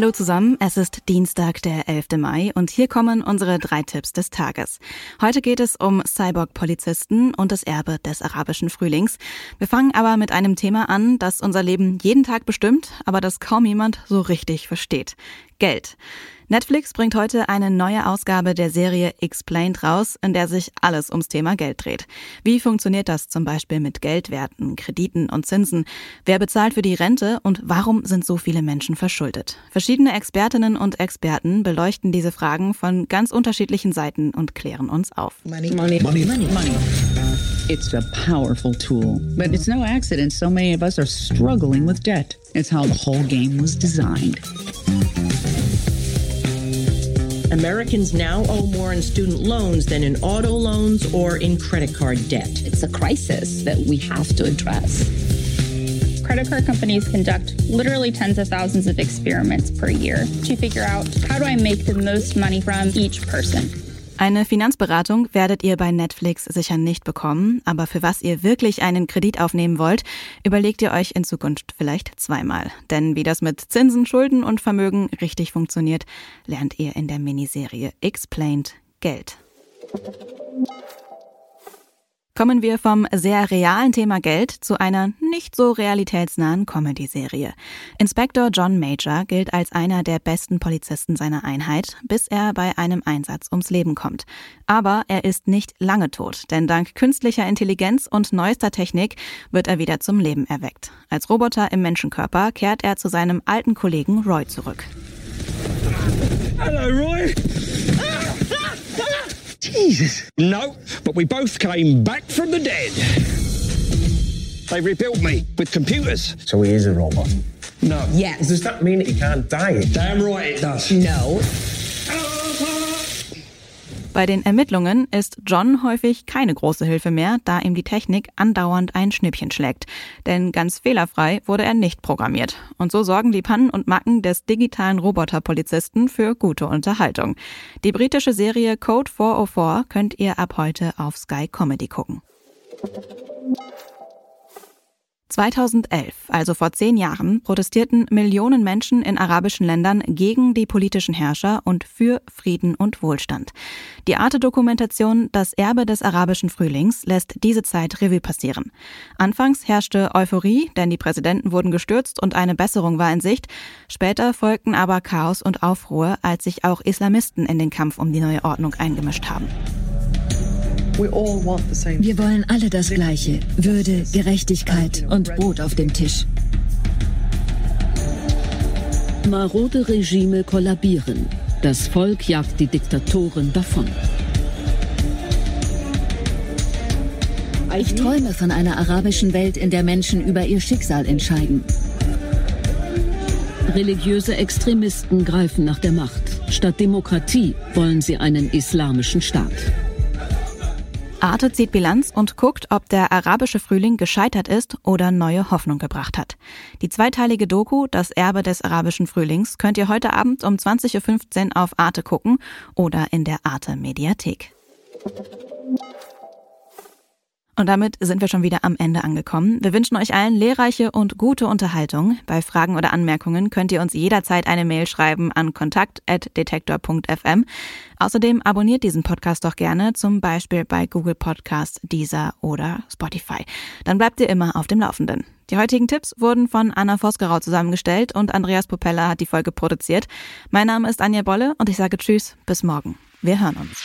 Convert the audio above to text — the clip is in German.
Hallo zusammen, es ist Dienstag, der 11. Mai und hier kommen unsere drei Tipps des Tages. Heute geht es um Cyborg-Polizisten und das Erbe des arabischen Frühlings. Wir fangen aber mit einem Thema an, das unser Leben jeden Tag bestimmt, aber das kaum jemand so richtig versteht. Geld. Netflix bringt heute eine neue Ausgabe der Serie Explained raus, in der sich alles ums Thema Geld dreht. Wie funktioniert das zum Beispiel mit Geldwerten, Krediten und Zinsen? Wer bezahlt für die Rente und warum sind so viele Menschen verschuldet? Verschiedene Expertinnen und Experten beleuchten diese Fragen von ganz unterschiedlichen Seiten und klären uns auf. Money, money, money, money, money. It's a powerful tool, but it's no accident so many of us are struggling with debt. It's how the whole game was designed. Americans now owe more in student loans than in auto loans or in credit card debt. It's a crisis that we have to address. Credit card companies conduct literally tens of thousands of experiments per year to figure out how do I make the most money from each person. Eine Finanzberatung werdet ihr bei Netflix sicher nicht bekommen, aber für was ihr wirklich einen Kredit aufnehmen wollt, überlegt ihr euch in Zukunft vielleicht zweimal. Denn wie das mit Zinsen, Schulden und Vermögen richtig funktioniert, lernt ihr in der Miniserie Explained Geld. Kommen wir vom sehr realen Thema Geld zu einer nicht so realitätsnahen Comedy-Serie. Inspektor John Major gilt als einer der besten Polizisten seiner Einheit, bis er bei einem Einsatz ums Leben kommt. Aber er ist nicht lange tot, denn dank künstlicher Intelligenz und neuester Technik wird er wieder zum Leben erweckt. Als Roboter im Menschenkörper kehrt er zu seinem alten Kollegen Roy zurück. Hello, Roy. Jesus. No, but we both came back from the dead. They rebuilt me with computers. So he is a robot. No. Yes. Does that mean that he can't die? Damn right it does. No. Bei den Ermittlungen ist John häufig keine große Hilfe mehr, da ihm die Technik andauernd ein Schnippchen schlägt. Denn ganz fehlerfrei wurde er nicht programmiert. Und so sorgen die Pannen und Macken des digitalen Roboterpolizisten für gute Unterhaltung. Die britische Serie Code 404 könnt ihr ab heute auf Sky Comedy gucken. 2011, also vor zehn Jahren, protestierten Millionen Menschen in arabischen Ländern gegen die politischen Herrscher und für Frieden und Wohlstand. Die Arte-Dokumentation Das Erbe des arabischen Frühlings lässt diese Zeit Revue passieren. Anfangs herrschte Euphorie, denn die Präsidenten wurden gestürzt und eine Besserung war in Sicht. Später folgten aber Chaos und Aufruhr, als sich auch Islamisten in den Kampf um die neue Ordnung eingemischt haben. Wir wollen alle das Gleiche. Würde, Gerechtigkeit und Brot auf dem Tisch. Marode Regime kollabieren. Das Volk jagt die Diktatoren davon. Ich träume von einer arabischen Welt, in der Menschen über ihr Schicksal entscheiden. Religiöse Extremisten greifen nach der Macht. Statt Demokratie wollen sie einen islamischen Staat. Arte zieht Bilanz und guckt, ob der arabische Frühling gescheitert ist oder neue Hoffnung gebracht hat. Die zweiteilige Doku Das Erbe des arabischen Frühlings könnt ihr heute Abend um 20.15 Uhr auf Arte gucken oder in der Arte Mediathek. Und damit sind wir schon wieder am Ende angekommen. Wir wünschen euch allen lehrreiche und gute Unterhaltung. Bei Fragen oder Anmerkungen könnt ihr uns jederzeit eine Mail schreiben an kontakt.detektor.fm. Außerdem abonniert diesen Podcast doch gerne, zum Beispiel bei Google Podcasts, Deezer oder Spotify. Dann bleibt ihr immer auf dem Laufenden. Die heutigen Tipps wurden von Anna Vosgerau zusammengestellt und Andreas Popella hat die Folge produziert. Mein Name ist Anja Bolle und ich sage Tschüss, bis morgen. Wir hören uns.